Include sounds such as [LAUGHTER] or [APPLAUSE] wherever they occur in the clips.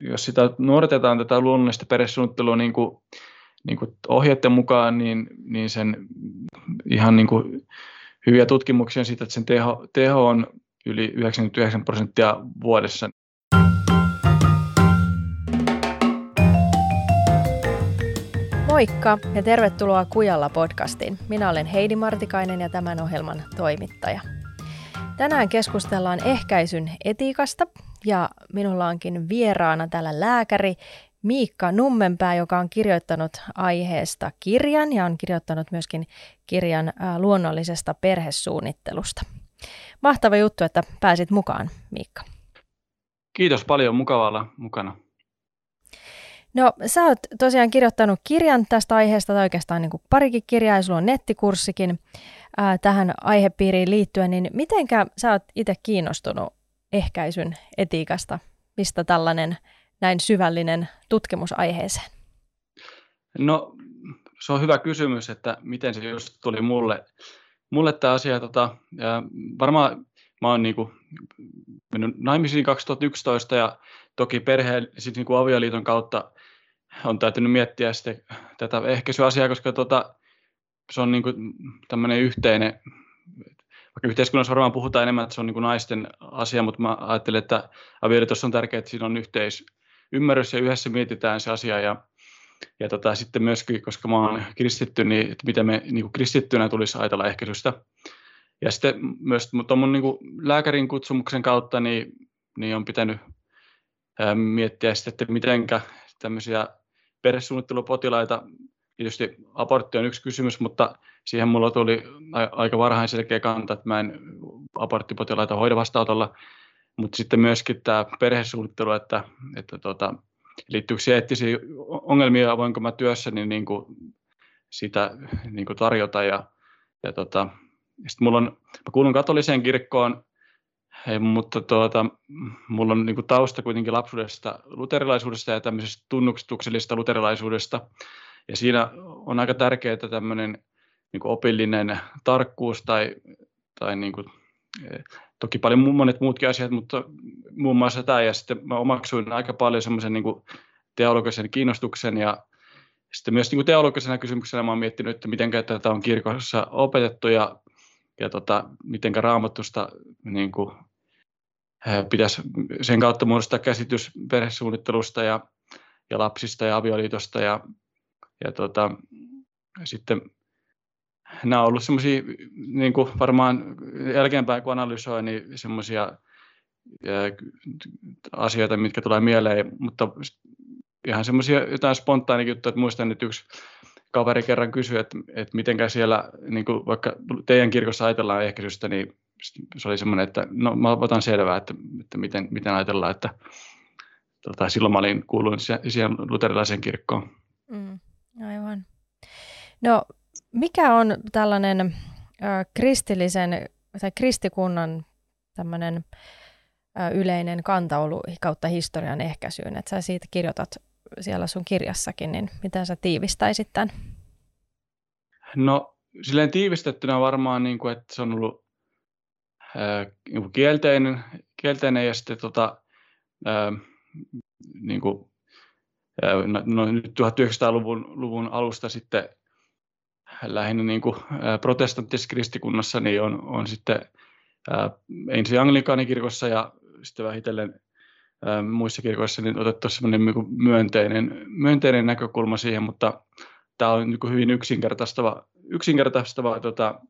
jos sitä nuoretetaan tätä luonnollista perhesuunnittelua niin kuin, niin kuin ohjeiden mukaan, niin, niin sen ihan niin kuin hyviä tutkimuksia siitä, että sen teho, teho on yli 99 prosenttia vuodessa. Moikka ja tervetuloa Kujalla podcastiin. Minä olen Heidi Martikainen ja tämän ohjelman toimittaja. Tänään keskustellaan ehkäisyn etiikasta ja minulla onkin vieraana täällä lääkäri Miikka Nummenpää, joka on kirjoittanut aiheesta kirjan ja on kirjoittanut myöskin kirjan luonnollisesta perhesuunnittelusta. Mahtava juttu, että pääsit mukaan, Miikka. Kiitos paljon, mukava olla mukana. No sä oot tosiaan kirjoittanut kirjan tästä aiheesta, tai oikeastaan niin kuin parikin kirjaa, ja sulla on nettikurssikin ää, tähän aihepiiriin liittyen, niin mitenkä sä oot itse kiinnostunut ehkäisyn etiikasta? Mistä tällainen näin syvällinen tutkimusaiheeseen? No se on hyvä kysymys, että miten se just tuli mulle, mulle tämä asia. Tota, ja varmaan mä oon niinku mennyt naimisiin 2011 ja toki perheen siis niinku avioliiton kautta on täytynyt miettiä sitten tätä ehkäisyasiaa, koska tota, se on niinku tämmöinen yhteinen vaikka yhteiskunnassa varmaan puhutaan enemmän, että se on niin kuin naisten asia, mutta mä ajattelen, että avioliitossa on tärkeää, että siinä on yhteisymmärrys ja yhdessä mietitään se asia ja, ja tota, sitten myöskin, koska mä oon kristitty, niin että miten me niin kuin kristittynä tulisi ajatella ehkäisystä. Ja sitten myös tuon niin lääkärin kutsumuksen kautta niin, niin on pitänyt ää, miettiä sitten, että mitenkä tämmöisiä perhesuunnittelupotilaita Tietysti abortti on yksi kysymys, mutta siihen mulla tuli aika varhain selkeä kanta, että mä en aborttipotilaita hoida vastaanotolla, mutta sitten myöskin tämä perhesuunnittelu, että, että tota, liittyykö siihen eettisiä ongelmia, voinko mä työssäni niin kuin sitä niin kuin tarjota. Ja, ja tota, sitten mulla on, mä kuulun katoliseen kirkkoon, mutta tuota, mulla on niin kuin tausta kuitenkin lapsuudesta luterilaisuudesta ja tämmöisestä tunnuksetuksellisesta luterilaisuudesta. Ja siinä on aika tärkeää tämmöinen niin opillinen tarkkuus tai, tai niin kuin, e, toki paljon monet muutkin asiat, mutta muun muassa tämä. Ja sitten mä omaksuin aika paljon semmoisen niin teologisen kiinnostuksen ja sitten myös niin kuin teologisena kysymyksenä mä oon miettinyt, että miten tätä on kirkossa opetettu ja, ja tota, miten raamattusta niin kuin, e, pitäisi sen kautta muodostaa käsitys perhesuunnittelusta ja, ja lapsista ja avioliitosta ja ja tota, sitten nämä on ollut semmoisia, niin kuin varmaan jälkeenpäin kun analysoi, niin semmoisia asioita, mitkä tulee mieleen, mutta ihan semmoisia jotain spontaania juttuja, että muistan, että yksi kaveri kerran kysyi, että, että mitenkä siellä, niin kuin vaikka teidän kirkossa ajatellaan ehkäisystä, niin se oli semmoinen, että no mä otan selvää, että, että miten, miten ajatellaan, että tota, silloin mä olin kuullut siihen luterilaiseen kirkkoon. Mm. Aivan. No, mikä on tällainen ö, kristillisen tai kristikunnan tämmöinen ö, yleinen kantaulu kautta historian ehkäisyyn? Että sä siitä kirjoitat siellä sun kirjassakin, niin miten sä tiivistäisit tämän? No, silleen tiivistettynä varmaan, niin kuin, että se on ollut niin kielteinen, kielteinen ja sitten tota, ää, niin kuin no, no nyt 1900-luvun luvun alusta sitten lähinnä niin kuin protestanttisessa kristikunnassa niin on, on sitten ää, ensin anglikaanikirkossa ja sitten vähitellen ää, muissa kirkoissa niin otettu semmoinen niin myönteinen, myönteinen näkökulma siihen, mutta tämä on niin hyvin yksinkertaistava, yksinkertaistava tota,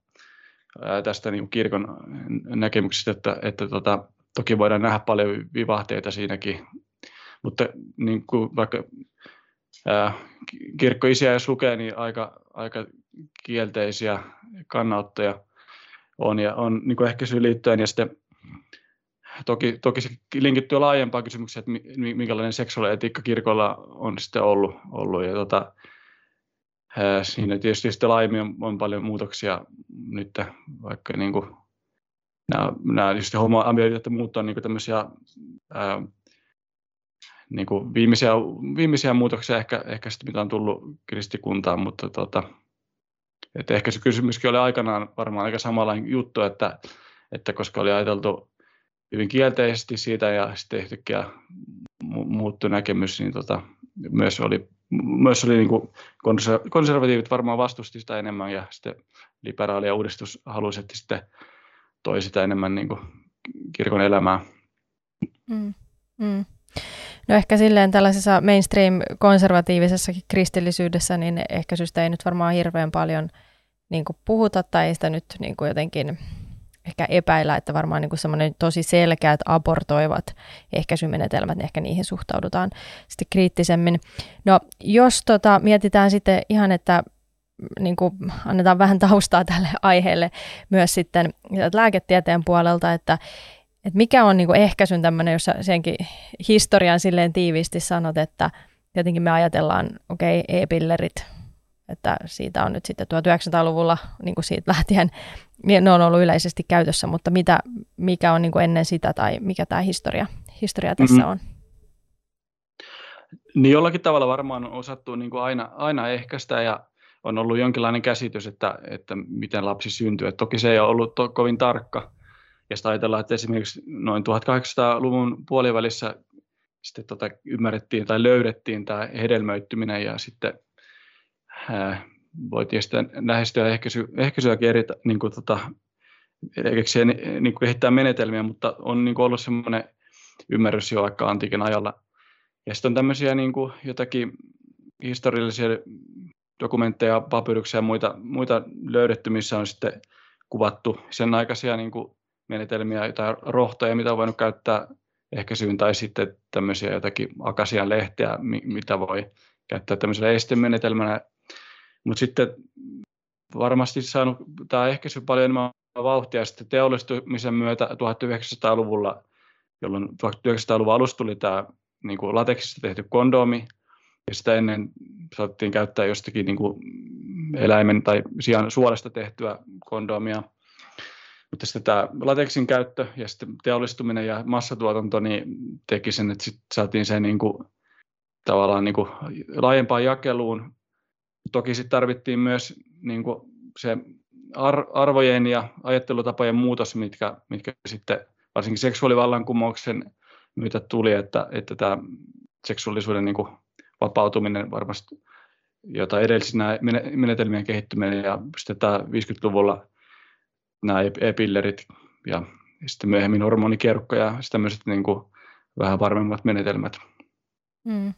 ää, tästä niin kirkon näkemyksestä, että, että tota, toki voidaan nähdä paljon vivahteita siinäkin mutta niin kuin vaikka ää, kirkkoisiä jos lukee, niin aika, aika kielteisiä kannanottoja on. Ja on niin kuin ehkäisyyn liittyen ja sitten toki, toki se linkittyy laajempaan kysymykseen, että minkälainen seksuaalietiikka kirkolla on sitten ollut, ollut. Ja tota, ää, siinä tietysti sitten laajemmin on, on paljon muutoksia nyt, vaikka niin kuin, nämä, nämä just homo ja muut on niin tämmöisiä ää, niin kuin viimeisiä, viimeisiä muutoksia ehkä, ehkä sitten, mitä on tullut kristikuntaan, mutta tota, että ehkä se kysymyskin oli aikanaan varmaan aika samanlainen juttu, että, että koska oli ajateltu hyvin kielteisesti siitä ja sitten yhtäkkiä muuttui näkemys, niin tota, myös oli, myös oli niin kuin konservatiivit varmaan vastusti sitä enemmän ja sitten liberaali ja uudistushaluiset sitten toi sitä enemmän niin kuin kirkon elämää. Mm, mm. No ehkä silleen tällaisessa mainstream-konservatiivisessakin kristillisyydessä, niin ehkä syystä ei nyt varmaan hirveän paljon niin kuin puhuta tai ei sitä nyt niin kuin jotenkin ehkä epäillä, että varmaan niin semmoinen tosi selkeät abortoivat ehkäisymenetelmät, niin ehkä niihin suhtaudutaan sitten kriittisemmin. No jos tota, mietitään sitten ihan, että niin kuin annetaan vähän taustaa tälle aiheelle myös sitten lääketieteen puolelta, että, että mikä on niin ehkäisyn tämmöinen, jos senkin historian silleen tiiviisti sanot, että tietenkin me ajatellaan, okei, okay, e-pillerit, että siitä on nyt sitten 1900-luvulla niin kuin siitä lähtien, niin ne on ollut yleisesti käytössä, mutta mitä, mikä on niin kuin ennen sitä tai mikä tämä historia, historia tässä mm-hmm. on? Niin jollakin tavalla varmaan on osattu niin kuin aina, aina ehkäistä ja on ollut jonkinlainen käsitys, että, että miten lapsi syntyy. Et toki se ei ole ollut to, kovin tarkka. Ja sitä ajatellaan, että esimerkiksi noin 1800-luvun puolivälissä sitten tota ymmärrettiin tai löydettiin tämä hedelmöittyminen ja sitten ää, voitiin sitten lähestyä ehkäisy, ehkäisyäkin eri, niin kuin tota, niin kuin kehittää menetelmiä, mutta on niin kuin ollut semmoinen ymmärrys jo vaikka antiikin ajalla. Ja sitten on tämmöisiä niin kuin jotakin historiallisia dokumentteja, papyruksia ja muita, muita löydetty, missä on sitten kuvattu sen aikaisia niin kuin menetelmiä tai rohtoja, mitä on voinut käyttää ehkäisyyn, tai sitten tämmöisiä jotakin akasian lehteä, mitä voi käyttää tämmöisellä estemenetelmänä. Mutta sitten varmasti saanut tämä ehkäisy paljon enemmän vauhtia sitten teollistumisen myötä 1900-luvulla, jolloin 1900-luvun alussa tuli tämä niin kuin lateksista tehty kondomi, ja sitä ennen saatettiin käyttää jostakin niin kuin eläimen tai sian suolesta tehtyä kondomia. Mutta sitten tämä lateksin käyttö ja sitten teollistuminen ja massatuotanto niin teki sen, että sitten saatiin se niin kuin, tavallaan niin kuin laajempaan jakeluun. Toki sitten tarvittiin myös niin kuin se arvojen ja ajattelutapojen muutos, mitkä, mitkä sitten varsinkin seksuaalivallankumouksen myötä tuli, että, että tämä seksuaalisuuden niin kuin vapautuminen varmasti, jota edelsi nämä menetelmien kehittyminen ja sitten tämä 50-luvulla nämä e-pillerit ja sitten myöhemmin hormonikerkko ja tämmöiset niin kuin vähän varmemmat menetelmät. Hmm.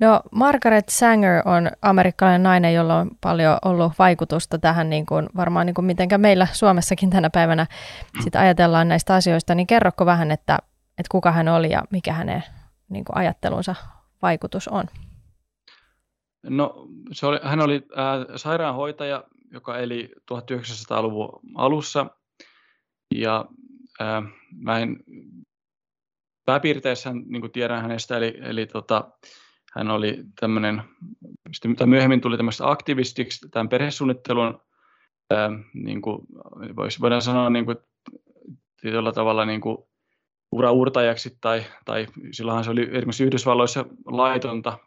No Margaret Sanger on amerikkalainen nainen, jolla on paljon ollut vaikutusta tähän, niin kuin, varmaan niin kuin mitenkä meillä Suomessakin tänä päivänä sit ajatellaan näistä asioista, niin kerrokko vähän, että, että kuka hän oli ja mikä hänen niin kuin ajattelunsa vaikutus on? No, se oli, hän oli äh, sairaanhoitaja, joka eli 1900-luvun alussa. Ja äh, mä en pääpiirteissä niin tiedän hänestä, eli, eli tota, hän oli tämmöinen, tai myöhemmin tuli tämmöistä aktivistiksi tämän perhesuunnittelun, äh, niin kuin, voidaan sanoa niin kuin, tietyllä tavalla niin kuin, uraurtajaksi tai, tai silloinhan se oli esimerkiksi Yhdysvalloissa laitonta,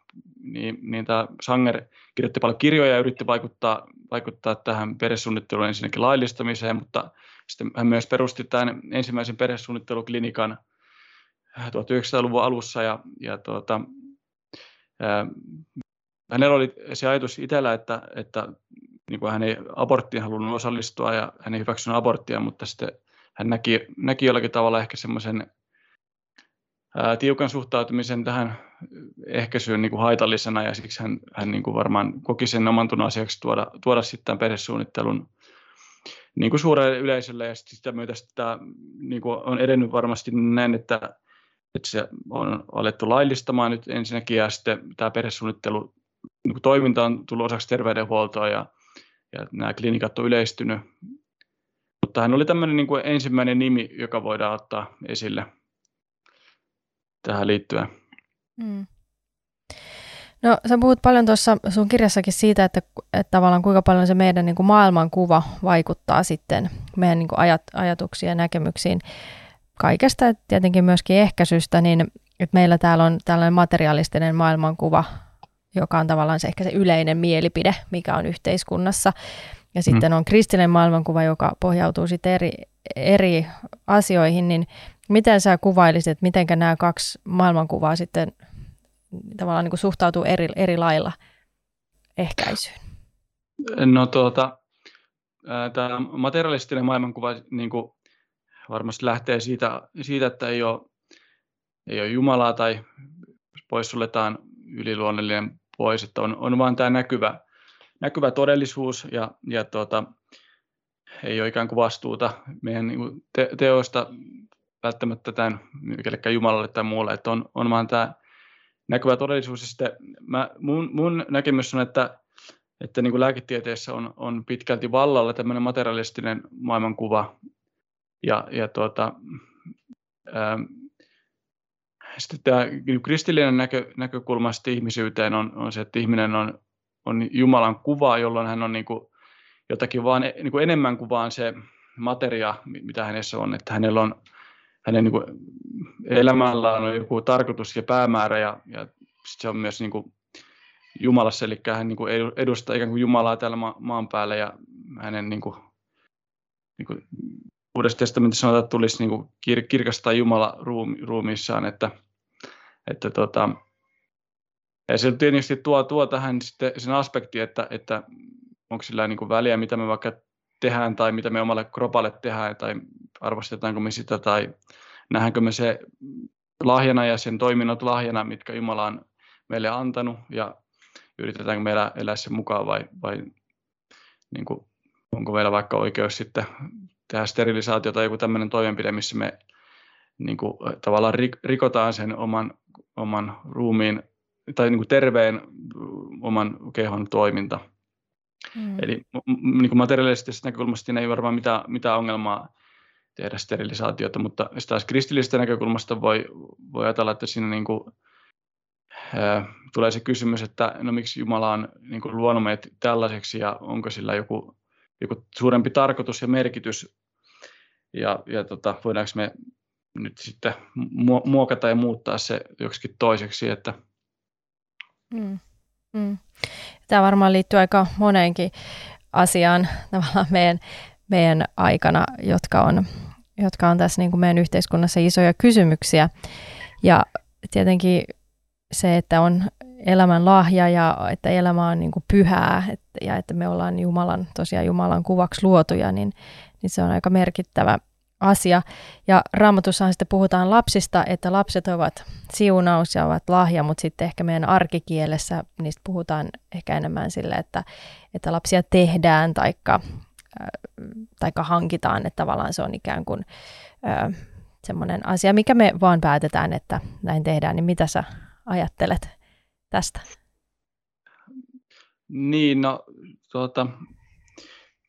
niin, niin tämä Sanger kirjoitti paljon kirjoja ja yritti vaikuttaa, vaikuttaa tähän perhesuunnitteluun ensinnäkin laillistamiseen, mutta sitten hän myös perusti tämän ensimmäisen perhesuunnitteluklinikan 1900-luvun alussa ja, ja tuota, ää, hänellä oli se ajatus itsellä, että, että niin kuin hän ei aborttiin halunnut osallistua ja hän ei hyväksynyt aborttia, mutta sitten hän näki, näki jollakin tavalla ehkä semmoisen tiukan suhtautumisen tähän ehkäisyyn niin kuin haitallisena ja siksi hän, hän niin kuin varmaan koki sen oman asiaksi tuoda, tuoda sitten perhesuunnittelun niin kuin suurelle yleisölle. Ja sitä myötä sitä, niin kuin on edennyt varmasti näin, että, että se on alettu laillistamaan nyt ensinnäkin ja sitten tämä perhesuunnittelu niin kuin toiminta on tullut osaksi terveydenhuoltoa ja, ja nämä klinikat on yleistynyt. Mutta hän oli tämmöinen niin kuin ensimmäinen nimi, joka voidaan ottaa esille tähän liittyen. Mm. No sä puhut paljon tuossa sun kirjassakin siitä, että, että tavallaan kuinka paljon se meidän niin kuin maailmankuva vaikuttaa sitten meidän niin kuin ajat, ajatuksiin ja näkemyksiin kaikesta, ja tietenkin myöskin ehkäisystä, niin että meillä täällä on tällainen materialistinen maailmankuva, joka on tavallaan se ehkä se yleinen mielipide, mikä on yhteiskunnassa. ja sitten mm. on kristillinen maailmankuva, joka pohjautuu sitten eri, eri asioihin, niin miten sä kuvailisit, että miten nämä kaksi maailmankuvaa sitten tavallaan niin kuin suhtautuu eri, eri lailla ehkäisyyn? No tuota, tämä materialistinen maailmankuva niin kuin varmasti lähtee siitä, siitä, että ei ole, ei ole Jumalaa tai poissuljetaan yliluonnollinen pois, että on, on vain tämä näkyvä, näkyvä todellisuus ja, ja tuota, ei ole ikään kuin vastuuta meidän niin kuin te, teoista välttämättä tämän kellekään Jumalalle tai muulle, että on, on vaan tämä näkyvä todellisuus. Ja sitten mä, mun, mun näkemys on, että, että niin kuin lääketieteessä on, on pitkälti vallalla tämmöinen materialistinen maailmankuva ja, ja tuota, ää, sitten tämä niin kristillinen näkö, näkökulma ihmisyyteen on, on se, että ihminen on, on Jumalan kuva, jolloin hän on niin kuin jotakin vaan niin kuin enemmän kuin vaan se materia, mitä hänessä on, että hänellä on hänen niin kuin elämällä on joku tarkoitus ja päämäärä ja, ja se on myös niin kuin Jumalassa, eli hän niin kuin edustaa ikään kuin Jumalaa täällä ma- maan päällä ja hänen niin kuin, niin kuin Uudessa testamentissa sanotaan, että tulisi niin kuin kir- kirkastaa Jumala ruumi, ruumiissaan, että, että tota, ja se tietysti tuo, tuo tähän sitten sen aspekti, että, että onko sillä niin kuin väliä, mitä me vaikka tehdään tai mitä me omalle kropalle tehdään tai arvostetaanko me sitä tai nähdäänkö me se lahjana ja sen toiminnot lahjana, mitkä Jumala on meille antanut ja yritetäänkö meillä elää sen mukaan vai, vai niin kuin, onko meillä vaikka oikeus sitten tehdä sterilisaatio tai joku tämmöinen toimenpide, missä me niin kuin, tavallaan rikotaan sen oman, oman ruumiin tai niin kuin terveen oman kehon toiminta. Mm. Eli niin kuin materialistisesta näkökulmasta ei varmaan mitään, mitään ongelmaa tehdä sterilisaatiota, mutta taas kristillisestä näkökulmasta voi, voi ajatella, että siinä niin kuin, ää, tulee se kysymys, että no miksi Jumala on niin kuin luonut meidät tällaiseksi ja onko sillä joku, joku suurempi tarkoitus ja merkitys ja, ja tota, voidaanko me nyt sitten muokata ja muuttaa se joksikin toiseksi, että mm. Mm. Tämä varmaan liittyy aika moneenkin asiaan [LAUGHS] tavallaan meidän, meidän aikana, jotka on, jotka on tässä niin kuin meidän yhteiskunnassa isoja kysymyksiä. Ja tietenkin se, että on elämän lahja ja että elämä on niin kuin pyhää et, ja että me ollaan Jumalan, tosiaan Jumalan kuvaksi luotuja, niin, niin se on aika merkittävä asia. Ja raamatussahan sitten puhutaan lapsista, että lapset ovat siunaus ja ovat lahja, mutta sitten ehkä meidän arkikielessä niistä puhutaan ehkä enemmän sille, että, että lapsia tehdään taikka, äh, taikka hankitaan, että tavallaan se on ikään kuin äh, semmoinen asia, mikä me vaan päätetään, että näin tehdään. Niin mitä sä ajattelet tästä? Niin, no tuota,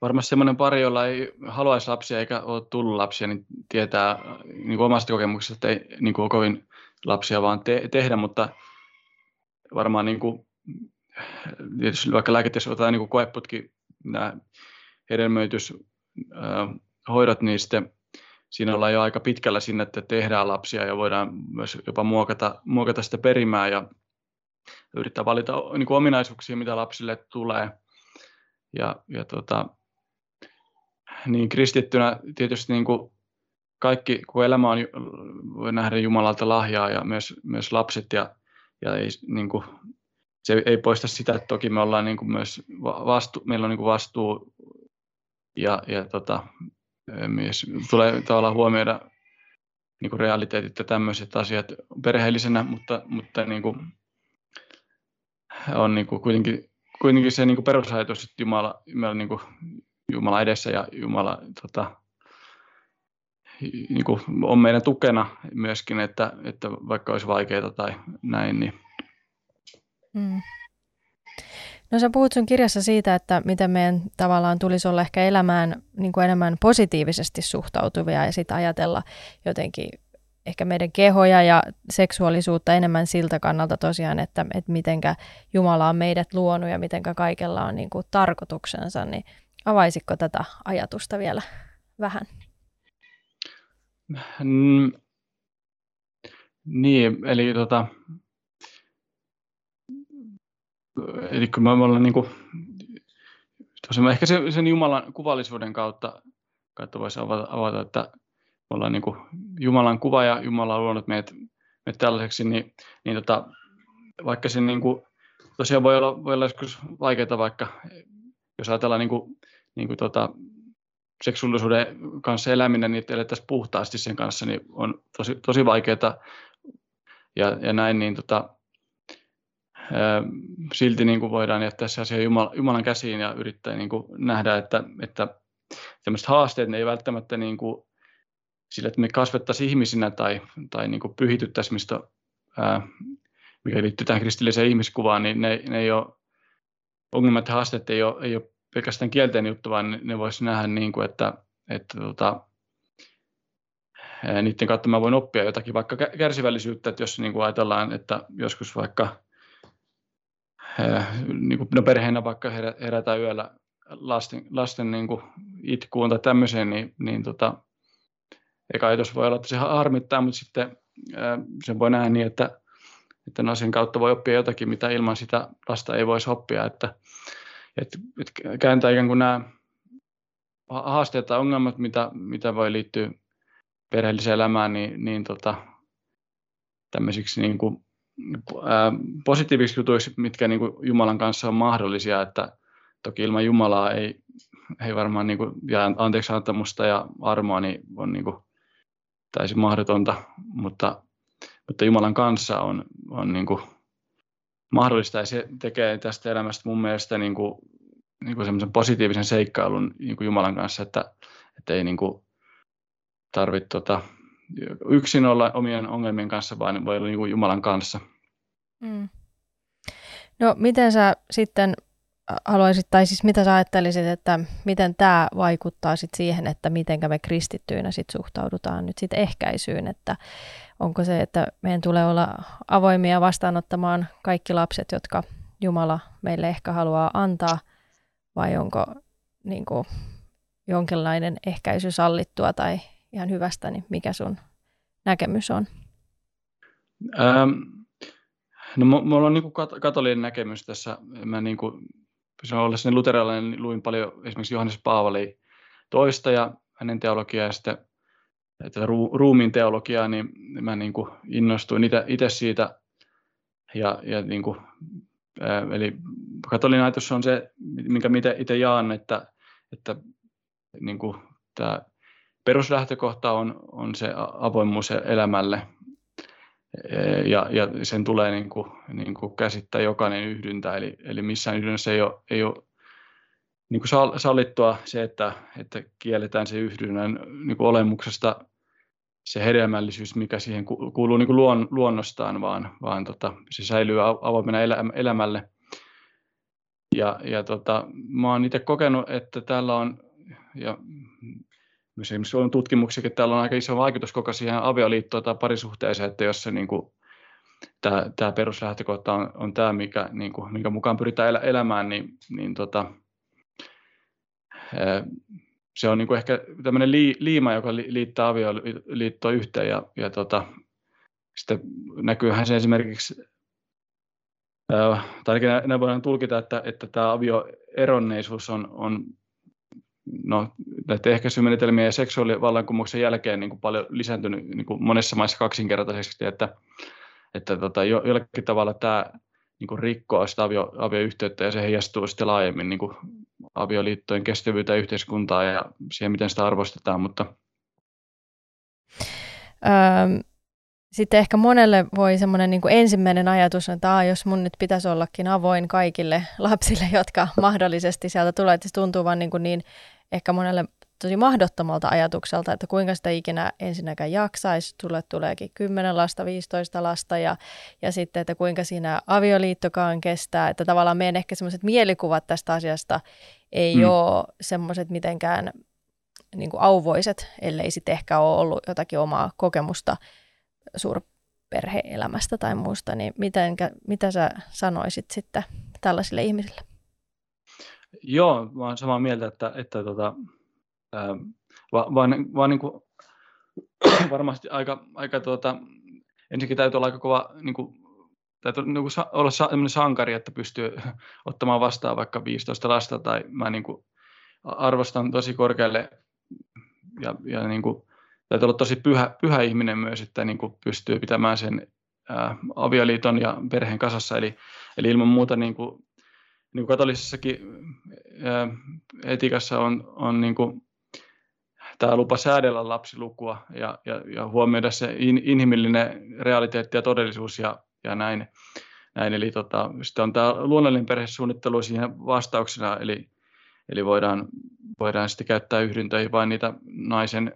varmasti semmoinen pari, jolla ei haluaisi lapsia eikä ole tullut lapsia, niin tietää niin kuin omasta kokemuksesta, että ei niin kuin ole kovin lapsia vaan te- tehdä, mutta varmaan niin kuin, tietysti vaikka lääketieteessä otetaan niin koeputki, nämä hedelmöityshoidot, niin sitten siinä ollaan jo aika pitkällä sinne, että tehdään lapsia ja voidaan myös jopa muokata, muokata sitä perimää ja yrittää valita niin kuin ominaisuuksia, mitä lapsille tulee. Ja, ja tota, niin kristittynä tietysti niin kuin kaikki, kun elämä on, voi nähdä Jumalalta lahjaa ja myös, myös lapset ja, ja ei, niin kuin, se ei poista sitä, että toki me ollaan niin kuin myös vastu, meillä on niin kuin vastuu ja, ja tota, myös tulee tavallaan huomioida niin kuin realiteetit ja tämmöiset asiat perheellisenä, mutta, mutta niin kuin, on niin kuin kuitenkin, kuitenkin se niin kuin perusajatus, että Jumala, Jumala niin kuin Jumala edessä ja Jumala tota, niin kuin on meidän tukena myöskin, että, että vaikka olisi vaikeaa tai näin. Niin. Mm. No sä puhut sun kirjassa siitä, että miten meidän tavallaan tulisi olla ehkä elämään niin kuin enemmän positiivisesti suhtautuvia ja sitten ajatella jotenkin ehkä meidän kehoja ja seksuaalisuutta enemmän siltä kannalta tosiaan, että, että mitenkä Jumala on meidät luonut ja mitenkä kaikella on niin kuin tarkoituksensa, niin Avaisitko tätä ajatusta vielä vähän? Mm, niin, eli tota, eli kun me ollaan niin kuin, tosiaan ehkä sen, sen Jumalan kuvallisuuden kautta, kautta voisi avata, avata, että me ollaan niin kuin Jumalan kuva ja Jumala on luonut meidät, meidät tällaiseksi, niin, niin tota, vaikka se niin kuin, tosiaan voi olla, voi olla joskus vaikeaa vaikka, jos ajatellaan niin kuin, niin kuin tota, seksuaalisuuden kanssa eläminen, niin elettäisiin puhtaasti sen kanssa, niin on tosi, tosi vaikeaa ja, ja näin, niin tota, ää, silti niin kuin voidaan jättää se asia Jumalan, Jumalan käsiin ja yrittää niin kuin nähdä, että, että tämmöiset haasteet ne ei välttämättä niin kuin, sillä, että me kasvettaisiin ihmisinä tai, tai niin kuin pyhityttäisiin, mistä, ää, mikä liittyy tähän kristilliseen ihmiskuvaan, niin ne, ne ei ole, ongelmat ja haasteet ei ole, ei ole pelkästään kielteinen juttu, vaan ne, voisi nähdä niin kuin, että, että tota, niiden kautta mä voin oppia jotakin, vaikka kärsivällisyyttä, että jos niin kuin ajatellaan, että joskus vaikka niin kuin, no perheenä vaikka herätään yöllä lasten, lasten niin kuin itkuun tai tämmöiseen, niin, niin tota, eka ajatus voi olla, että se harmittaa, mutta sitten sen voi nähdä niin, että, että asian kautta voi oppia jotakin, mitä ilman sitä lasta ei voisi oppia, että, että, että kääntää ikään kuin nämä haasteet tai ongelmat, mitä, mitä voi liittyä perheelliseen elämään, niin, niin tota, tämmöisiksi niin kuin, ää, positiivisiksi jutuiksi, mitkä niin kuin Jumalan kanssa on mahdollisia, että toki ilman Jumalaa ei, ei varmaan, niin kuin, ja anteeksi antamusta ja armoa, niin on niin kuin, täysin mahdotonta, mutta, mutta Jumalan kanssa on, on niin kuin, mahdollista ja se tekee tästä elämästä mun mielestä niin kuin, niin kuin semmoisen positiivisen seikkailun niin kuin Jumalan kanssa, että, että ei niin kuin, tarvitse tota, yksin olla omien ongelmien kanssa, vaan voi olla niin kuin Jumalan kanssa. Mm. No miten sä sitten haluaisit, tai siis mitä sä ajattelisit, että miten tämä vaikuttaa sit siihen, että miten me kristittyinä sit suhtaudutaan nyt sit ehkäisyyn, että onko se, että meidän tulee olla avoimia vastaanottamaan kaikki lapset, jotka Jumala meille ehkä haluaa antaa, vai onko niin kuin, jonkinlainen ehkäisy sallittua tai ihan hyvästä, niin mikä sun näkemys on? Ähm, no mulla on niin kuin katolinen näkemys tässä. Mä niin kuin, se ollessani luterilainen, niin luin paljon esimerkiksi Johannes Paavali toista ja hänen teologiaa ja sitten tätä ruumiin teologiaa, niin mä niin kuin innostuin itse siitä. Ja, ja niin kuin, eli katolinen ajatus on se, minkä itse jaan, että, että niin kuin tämä peruslähtökohta on, on se avoimuus elämälle. Ja, ja sen tulee niin kuin, niin kuin käsittää jokainen yhdyntä, eli, eli missään yhdynnässä ei ole, ei ole niin kuin sallittua se, että, että kielletään se yhdynnän niin olemuksesta se hedelmällisyys, mikä siihen kuuluu niin kuin luon, luonnostaan, vaan, vaan tota, se säilyy avoimena elämälle. Ja, ja tota, mä oon itse kokenut, että täällä on, ja myös esimerkiksi on tutkimuksia, että täällä on aika iso vaikutus koko siihen avioliittoon tai parisuhteeseen, että jos se niin kuin, tämä, tämä peruslähtökohta on, on tämä, mikä, niin kuin, minkä mukaan pyritään elä, elämään, niin, niin tota, se on niin kuin ehkä tämmöinen liima, joka liittää avioliittoa yhteen ja, ja tota, sitten näkyyhän se esimerkiksi, tai ainakin ne voidaan tulkita, että, että tämä avioeronneisuus on, on no, näiden ehkäisymenetelmien ja seksuaalivallankumouksen jälkeen niin kuin paljon lisääntynyt niin kuin monessa maissa kaksinkertaisesti, että, että tota, jo, jollakin tavalla tämä niin kuin rikkoo sitä avio, avioyhteyttä ja se heijastuu sitten laajemmin niin kuin avioliittojen kestävyyteen yhteiskuntaa ja siihen, miten sitä arvostetaan, mutta Öm, sitten ehkä monelle voi semmoinen niin ensimmäinen ajatus, että Aa, jos mun nyt pitäisi ollakin avoin kaikille lapsille, jotka mahdollisesti sieltä tulee, että se tuntuu vaan niin, kuin niin ehkä monelle tosi mahdottomalta ajatukselta, että kuinka sitä ikinä ensinnäkään jaksaisi, tulle tuleekin 10 lasta, 15 lasta ja, ja sitten, että kuinka siinä avioliittokaan kestää, että tavallaan meidän ehkä semmoiset mielikuvat tästä asiasta ei mm. ole semmoiset mitenkään niin kuin auvoiset, ellei sitten ehkä ole ollut jotakin omaa kokemusta suurperheelämästä tai muusta, niin mitenkä, mitä sä sanoisit sitten tällaisille ihmisille? Joo, mä olen samaa mieltä, että, että tota, ää, vaan, vaan, vaan niin kuin, varmasti aika, aika tuota, ensinnäkin täytyy olla aika kova niin kuin, täytyy niin kuin olla sellainen sankari, että pystyy [LAUGHS] ottamaan vastaan vaikka 15 lasta, tai mä niin kuin arvostan tosi korkealle, ja, ja niin kuin, täytyy olla tosi pyhä, pyhä ihminen myös, että niin kuin pystyy pitämään sen ää, avioliiton ja perheen kasassa, eli, eli ilman muuta niin kuin, niin kuin katolisessakin ää, etiikassa on, on niin kuin, tämä lupa säädellä lapsilukua ja, ja, ja huomioida se in, inhimillinen realiteetti ja todellisuus ja, ja näin. näin. Eli tota, sitten on tämä luonnollinen perhesuunnittelu siihen vastauksena, eli, eli voidaan, voidaan sitten käyttää yhdyntöihin vain niitä naisen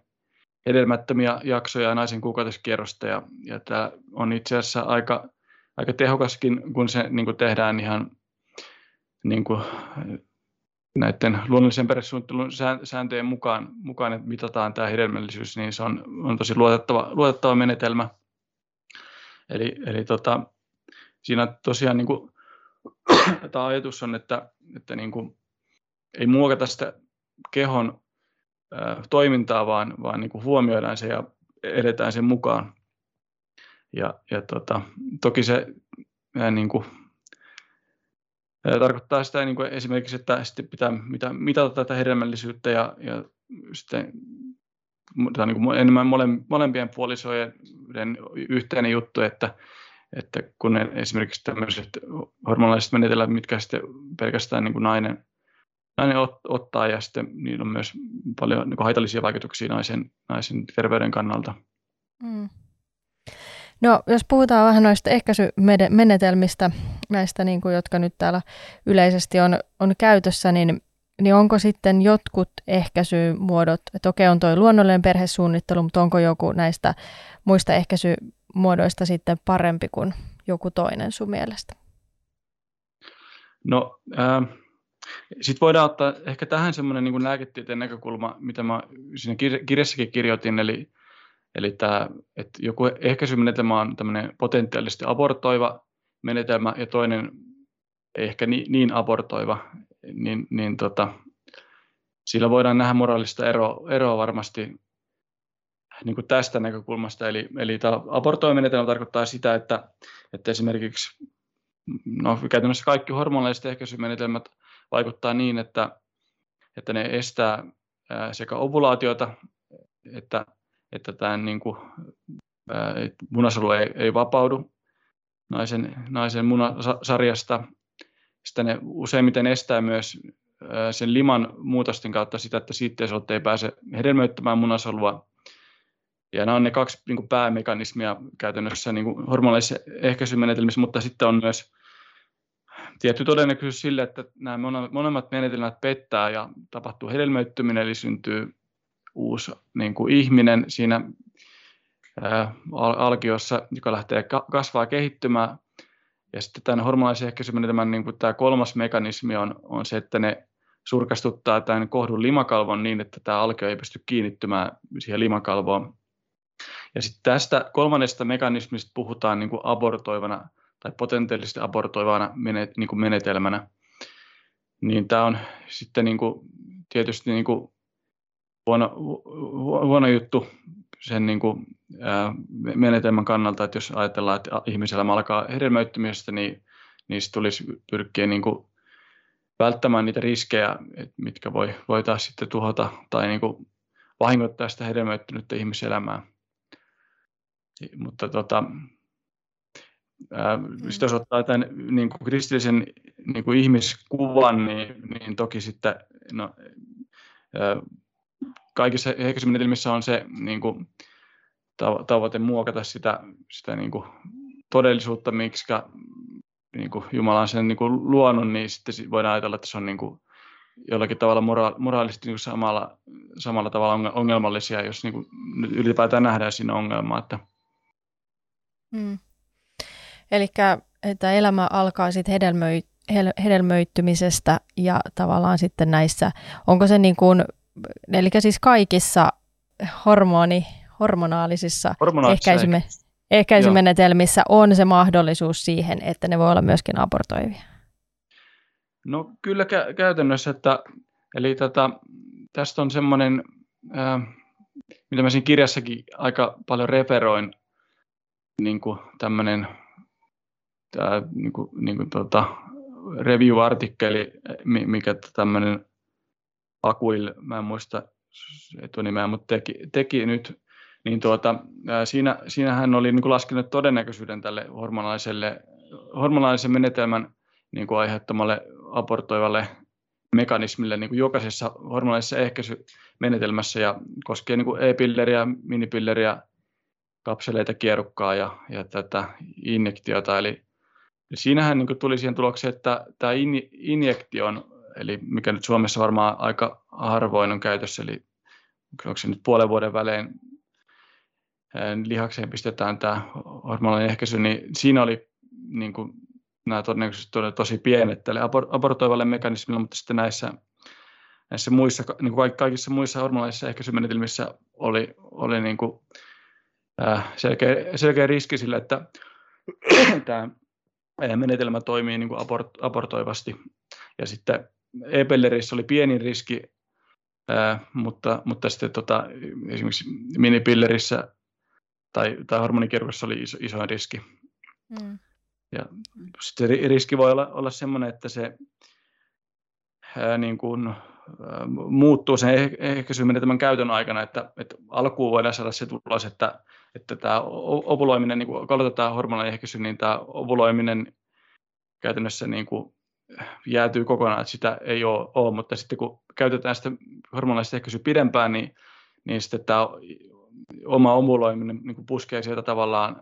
hedelmättömiä jaksoja ja naisen kuukautiskierrosta. Ja, ja tämä on itse asiassa aika, aika tehokaskin, kun se niin kuin tehdään ihan niin kuin näiden luonnollisen perhesuunnittelun sääntöjen mukaan, mukaan että mitataan tämä hedelmällisyys, niin se on, on tosi luotettava, luotettava menetelmä. Eli, eli tota, siinä tosiaan [CLEARS THROAT] niin kuin, tämä ajatus on, että, että niin kuin, ei muokata sitä kehon ää, toimintaa, vaan, vaan niin kuin huomioidaan se ja edetään sen mukaan. Ja, ja tota, toki se niin kuin, tarkoittaa sitä niin kuin esimerkiksi, että sitten pitää mitä, mitata tätä hedelmällisyyttä ja, ja sitten tämä niin kuin enemmän molempien puolisojen yhteinen juttu, että, että kun ne, esimerkiksi tämmöiset hormonalliset menetelmät, mitkä sitten pelkästään niin kuin nainen, nainen ot, ottaa ja sitten niillä on myös paljon niin kuin haitallisia vaikutuksia naisen, naisen terveyden kannalta. Mm. No, jos puhutaan vähän noista ehkäisymenetelmistä, näistä, niin kuin, jotka nyt täällä yleisesti on, on käytössä, niin, niin onko sitten jotkut ehkäisymuodot, että okei on tuo luonnollinen perhesuunnittelu, mutta onko joku näistä muista ehkäisymuodoista sitten parempi kuin joku toinen sun mielestä? No, äh, sitten voidaan ottaa ehkä tähän semmoinen niin lääketieteen näkökulma, mitä mä siinä kirjassakin kirjoitin, eli Eli tämä, että joku ehkäisymenetelmä on tämmöinen potentiaalisesti abortoiva menetelmä ja toinen ehkä niin, niin abortoiva, niin, niin tota, sillä voidaan nähdä moraalista eroa, eroa varmasti niin kuin tästä näkökulmasta. Eli, eli tämä abortoiva menetelmä tarkoittaa sitä, että, että esimerkiksi no, käytännössä kaikki hormonalliset ehkäisymenetelmät vaikuttaa niin, että, että ne estää sekä ovulaatiota että että tämä niin kuin, munasolu ei, ei vapaudu naisen, naisen munasarjasta. Sitten ne useimmiten estää myös sen liman muutosten kautta sitä, että siitteisot ei pääse hedelmöittämään munasolua. Ja nämä on ne kaksi niin kuin päämekanismia käytännössä niin kuin hormonallisissa ehkäisymenetelmissä, mutta sitten on myös tietty todennäköisyys sille, että nämä molemmat menetelmät pettää ja tapahtuu hedelmöittyminen, eli syntyy uusi niin kuin ihminen siinä alkiossa, joka lähtee kasvaa kehittymään. Ja sitten tämän hormonaalisen ehkäisymenetelmän niin kuin tämä kolmas mekanismi on, on se, että ne surkastuttaa tämän kohdun limakalvon niin, että tämä alkio ei pysty kiinnittymään siihen limakalvoon. Ja sitten tästä kolmannesta mekanismista puhutaan niin kuin abortoivana tai potentiaalisesti abortoivana niin kuin menetelmänä. Niin tämä on sitten niin kuin, tietysti niin kuin huono, huono juttu sen niin kuin, ää, menetelmän kannalta, että jos ajatellaan, että ihmisellä alkaa hedelmöittymisestä, niin niistä tulisi pyrkiä niin kuin, välttämään niitä riskejä, mitkä voi, voi taas sitten tuhota tai niin kuin, vahingoittaa sitä hedelmöittynyttä ihmiselämää. Mutta tota, ää, mm. jos ottaa tämän niin kuin kristillisen niin kuin ihmiskuvan, niin, niin toki sitten no, ää, kaikissa ehkäisymenetelmissä on se niin kuin, tavoite muokata sitä, sitä niin kuin, todellisuutta, miksi niin kuin Jumala on sen niin kuin, luonut, niin sitten voidaan ajatella, että se on niin kuin, jollakin tavalla mora- moraalisesti niin samalla, samalla tavalla ongelmallisia, jos niin kuin, ylipäätään nähdään siinä ongelmaa. Että... Hmm. Eli että elämä alkaa sitten hedelmöi, hedelmöittymisestä ja tavallaan sitten näissä, onko se niin kuin eli siis kaikissa hormoni, hormonaalisissa ehkäisyme, ehkäisymenetelmissä on se mahdollisuus siihen, että ne voi olla myöskin abortoivia. No kyllä kä- käytännössä, että eli tätä, tästä on semmoinen, äh, mitä mä siinä kirjassakin aika paljon referoin, niin kuin tämmöinen tämä niin kuin, niin kuin, tota, review-artikkeli, mikä tämmöinen Akuil, mä en muista etunimeä, mutta teki, teki nyt, niin tuota, siinä, siinä hän oli niin kuin laskenut todennäköisyyden tälle hormonalaiselle, hormonaalisen menetelmän niin kuin aiheuttamalle abortoivalle mekanismille niin kuin jokaisessa hormonaalisessa ehkäisymenetelmässä ja koskee niin kuin e-pilleriä, minipilleriä, kapseleita, kierukkaa ja, ja tätä injektiota. Eli siinähän niin kuin tuli siihen tulokseen, että tämä in, injektion, eli mikä nyt Suomessa varmaan aika harvoin on käytössä, eli onko se nyt puolen vuoden välein lihakseen pistetään tämä hormonaalinen ehkäisy, niin siinä oli niin kuin, nämä todennäköisesti tosi pienet tälle abortoivalle mekanismille, mutta sitten näissä, näissä muissa, niin kuin kaikissa muissa hormonaalisissa ehkäisymenetelmissä oli, oli niin kuin, äh, selkeä, selkeä riski sille, että [CLEARS THROAT] tämä menetelmä toimii niin kuin abort, abortoivasti. Ja sitten e-pellerissä oli pieni riski, ää, mutta, mutta sitten tota, esimerkiksi minipillerissä tai, tai hormonikirkossa oli iso, iso riski. Mm. Ja sitten riski voi olla, olla sellainen, että se ää, niin kuin, ää, muuttuu sen eh, ehkäisymenetelmän käytön aikana, että, että alkuun voidaan saada se tulos, että, että tämä ovuloiminen, niin kun aloitetaan hormonaalehkäisy, niin tämä ovuloiminen käytännössä niin kuin jäätyy kokonaan, että sitä ei ole, ole. mutta sitten kun käytetään sitä hormonaalista ehkäisyä pidempään, niin, niin sitten tämä oma ovuloiminen niin puskee sieltä tavallaan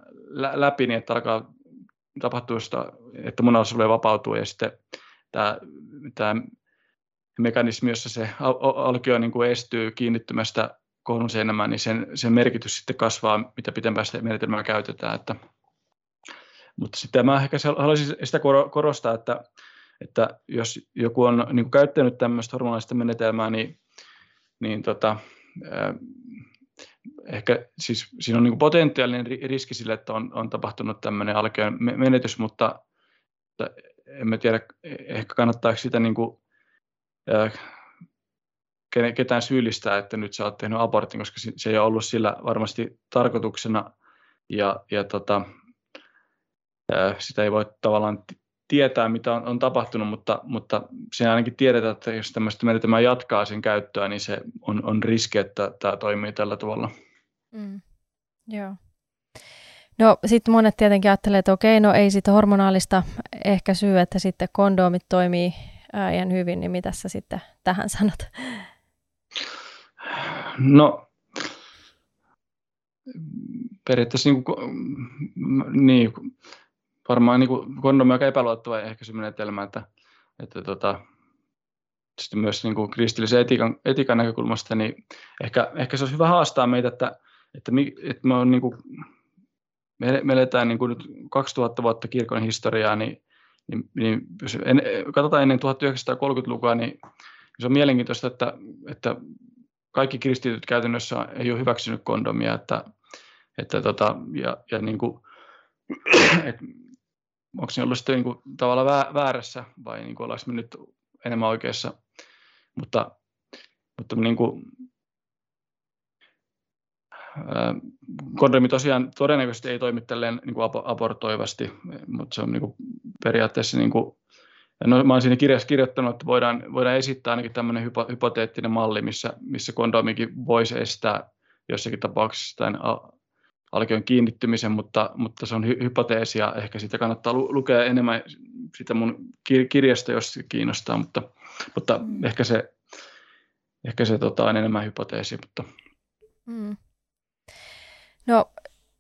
läpi niin, että alkaa tapahtua sitä, että munasolue vapautuu ja sitten tämä, tämä mekanismi, jossa se alkio niin kuin estyy kiinnittymästä kohdun seinämään, niin sen, sen merkitys sitten kasvaa, mitä pitempään sitä menetelmää käytetään. Että, mutta sitten mä ehkä haluaisin sitä korostaa, että, että jos joku on niin käyttänyt tämmöistä hormonaalista menetelmää, niin, niin tota, ehkä siis siinä on niin potentiaalinen riski sille, että on, on tapahtunut tämmöinen alkeon menetys, mutta, en tiedä, ehkä kannattaako sitä niin kuin, ketään syyllistää, että nyt sä oot tehnyt abortin, koska se ei ole ollut sillä varmasti tarkoituksena. Ja, ja tota, sitä ei voi tavallaan tietää, mitä on, on tapahtunut, mutta, mutta se ainakin tiedetään, että jos tämmöistä menetelmää jatkaa sen käyttöä, niin se on, on riski, että tämä toimii tällä tavalla. Mm. Joo. No sitten monet tietenkin ajattelee, että okei, no ei sitä hormonaalista ehkä syy, että sitten kondomit toimii ihan hyvin, niin mitä sä sitten tähän sanot? No periaatteessa niin kuin, niin, varmaan niin kondomi on aika epäluottava ehkäisymenetelmä, että, että tota, sitten myös niin kuin kristillisen etiikan, etiikan näkökulmasta, niin ehkä, ehkä se olisi hyvä haastaa meitä, että, että, mi, että me, on, niin kuin, me, me eletään niin kuin nyt 2000 vuotta kirkon historiaa, niin, niin, niin jos en, katsotaan ennen 1930-lukua, niin se on mielenkiintoista, että, että kaikki kristityt käytännössä ei ole hyväksynyt kondomia, että, että tota, ja, ja [CLEARS THROAT] niin kuin, että onko se ollut sitten niin kuin, tavallaan väärässä vai niin kuin, ollaanko me nyt enemmän oikeassa. Mutta, mutta niin kuin, kondomi tosiaan todennäköisesti ei toimi tälleen niin kuin abortoivasti, mutta se on niin kuin, periaatteessa, niin kuin, no, mä olen siinä kirjassa kirjoittanut, että voidaan, voidaan esittää ainakin tämmöinen hypo, hypoteettinen malli, missä, missä kondomikin voisi estää jossakin tapauksessa tämän alkeon kiinnittymisen, mutta, mutta se on hy- hypoteesi ja ehkä sitä kannattaa lu- lukea enemmän sitä mun kir- kirjasta, jos se kiinnostaa, mutta, mutta mm. ehkä se, ehkä se tota, on enemmän hypoteesi. Mutta... Mm. No,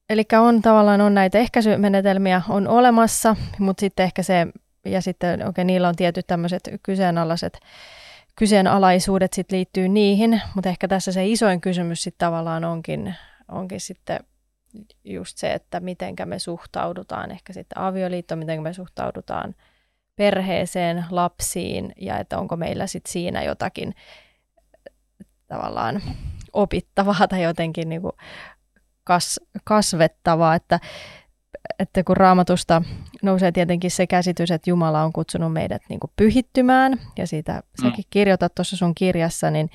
eli on tavallaan on näitä ehkäisymenetelmiä on olemassa, mutta sitten ehkä se, ja sitten okay, niillä on tietyt tämmöiset kyseenalaiset kyseenalaisuudet sit liittyy niihin, mutta ehkä tässä se isoin kysymys sitten tavallaan onkin, onkin sitten just se, että miten me suhtaudutaan ehkä sitten avioliittoon, miten me suhtaudutaan perheeseen, lapsiin ja että onko meillä sitten siinä jotakin tavallaan opittavaa tai jotenkin niin kuin kas, kasvettavaa, että, että kun raamatusta nousee tietenkin se käsitys, että Jumala on kutsunut meidät niin kuin pyhittymään ja siitä mm. säkin kirjoitat tuossa sun kirjassa, niin,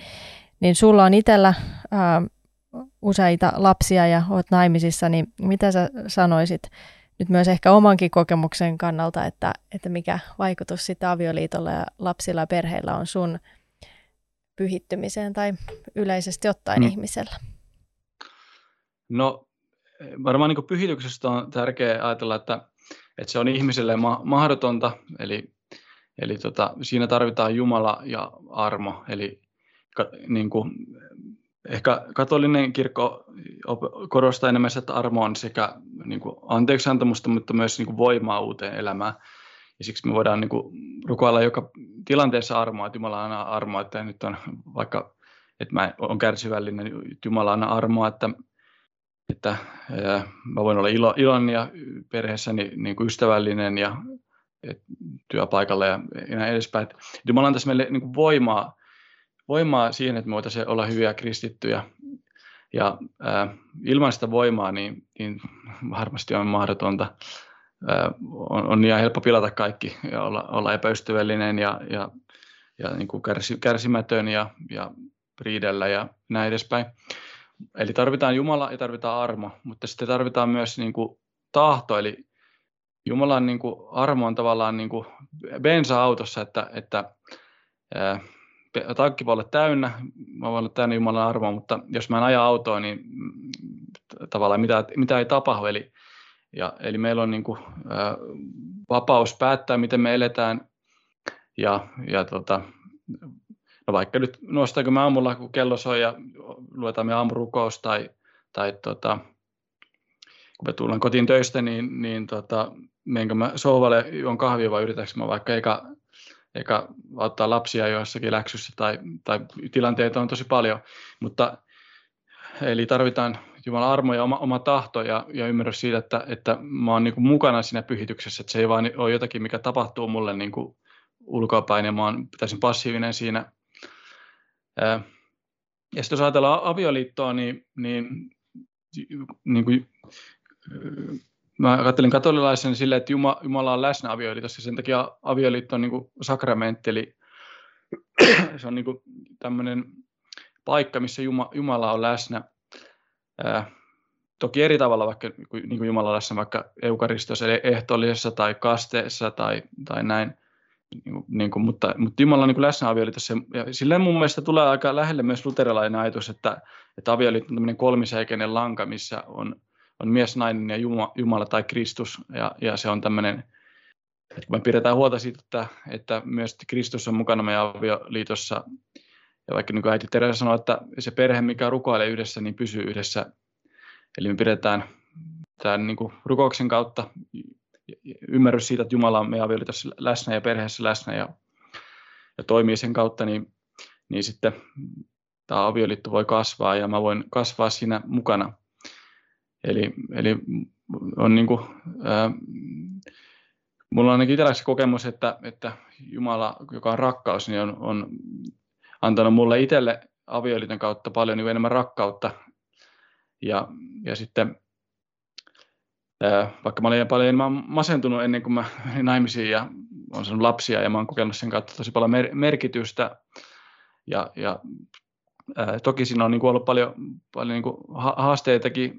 niin sulla on itsellä useita lapsia ja olet naimisissa, niin mitä sä sanoisit nyt myös ehkä omankin kokemuksen kannalta, että, että mikä vaikutus sitä avioliitolla ja lapsilla ja perheillä on sun pyhittymiseen tai yleisesti ottaen mm. ihmisellä? No varmaan niin pyhityksestä on tärkeää ajatella, että, että se on ihmiselle ma- mahdotonta, eli, eli tota, siinä tarvitaan Jumala ja armo, eli ka, niin kuin, ehkä katolinen kirkko korostaa enemmän että armo on sekä niin kuin anteeksiantamusta, mutta myös niin kuin voimaa uuteen elämään. Ja siksi me voidaan niin kuin, rukoilla joka tilanteessa armoa, että Jumala anna armoa, että nyt on vaikka, että mä olen kärsivällinen, että Jumala anna armoa, että, että mä voin olla ilo, iloinen ja perheessäni niin kuin ystävällinen ja työpaikalla ja näin edespäin. Että Jumala antaisi meille niin kuin voimaa, voimaa siihen, että me voitaisiin olla hyviä kristittyjä. Ja äh, ilman sitä voimaa niin, niin varmasti on mahdotonta on, on niin helppo pilata kaikki ja olla, olla epäystävällinen ja, ja, ja niin kuin kärsi, kärsimätön ja, ja riidellä ja näin edespäin. Eli tarvitaan Jumala ja tarvitaan armo, mutta sitten tarvitaan myös niin kuin tahto, eli Jumalan niin kuin armo on tavallaan niin kuin bensa-autossa, että, että ää, tankki voi olla täynnä, mä voin olla täynnä Jumalan armoa, mutta jos mä en aja autoa, niin tavallaan mitä, mitä ei tapahdu, eli ja, eli meillä on niin kuin, ä, vapaus päättää, miten me eletään. Ja, ja tota, no vaikka nyt nostaanko me aamulla, kun kello soi ja luetaan me aamurukous tai, tai tota, kun me tullaan kotiin töistä, niin, niin tota, menenkö mä sohvalle juon kahvia vai yritänkö mä vaikka eka, eka auttaa lapsia joissakin läksyssä tai, tai tilanteita on tosi paljon, mutta eli tarvitaan Jumalan armo ja oma, oma tahto ja, ja ymmärrys siitä, että, että mä oon niin kuin mukana siinä pyhityksessä, että se ei vaan ole jotakin, mikä tapahtuu mulle niin kuin ulkoapäin ja mä oon täysin passiivinen siinä. Ja sitten jos ajatellaan avioliittoa, niin, niin, niin kuin, mä ajattelin katolilaisen sille, että Jumala, Jumala on läsnä avioliitossa, sen takia avioliitto on niin kuin sakramentti, eli [CLEARS THROAT] se on niin kuin tämmöinen paikka, missä Jumala on läsnä. Toki eri tavalla vaikka niin kuin Jumalalassa vaikka eukaristiossa, eli ehtoollisessa tai kasteessa tai, tai näin, niin kuin, niin kuin, mutta, mutta Jumala on niin läsnä avioliitossa. Ja silleen mun mielestä tulee aika lähelle myös luterilainen ajatus, että, että avioliitto on tämmöinen kolmiseikäinen lanka, missä on, on mies, nainen ja Jumala, Jumala tai Kristus. Ja, ja se on tämmöinen, että kun me pidetään huolta siitä, että, että myös Kristus on mukana meidän avioliitossa, ja vaikka niin kuin äiti Teresa sanoi, että se perhe, mikä rukoilee yhdessä, niin pysyy yhdessä. Eli me pidetään tämän niin kuin rukouksen kautta ymmärrys siitä, että Jumala on meidän avioliitossa läsnä ja perheessä läsnä ja, ja toimii sen kautta, niin, niin sitten tämä avioliitto voi kasvaa ja mä voin kasvaa siinä mukana. Eli, eli on niin kuin, ää, mulla on ainakin itselläksi kokemus, että, että Jumala, joka on rakkaus, niin on, on antanut mulle itselle avioliiton kautta paljon niin enemmän rakkautta. Ja, ja sitten vaikka mä olin paljon enemmän masentunut ennen kuin mä [LAUGHS] menin naimisiin ja olen saanut lapsia ja mä olen kokenut sen kautta tosi paljon mer- merkitystä. Ja, ja ää, toki siinä on niin kuin ollut paljon, paljon niin kuin haasteitakin,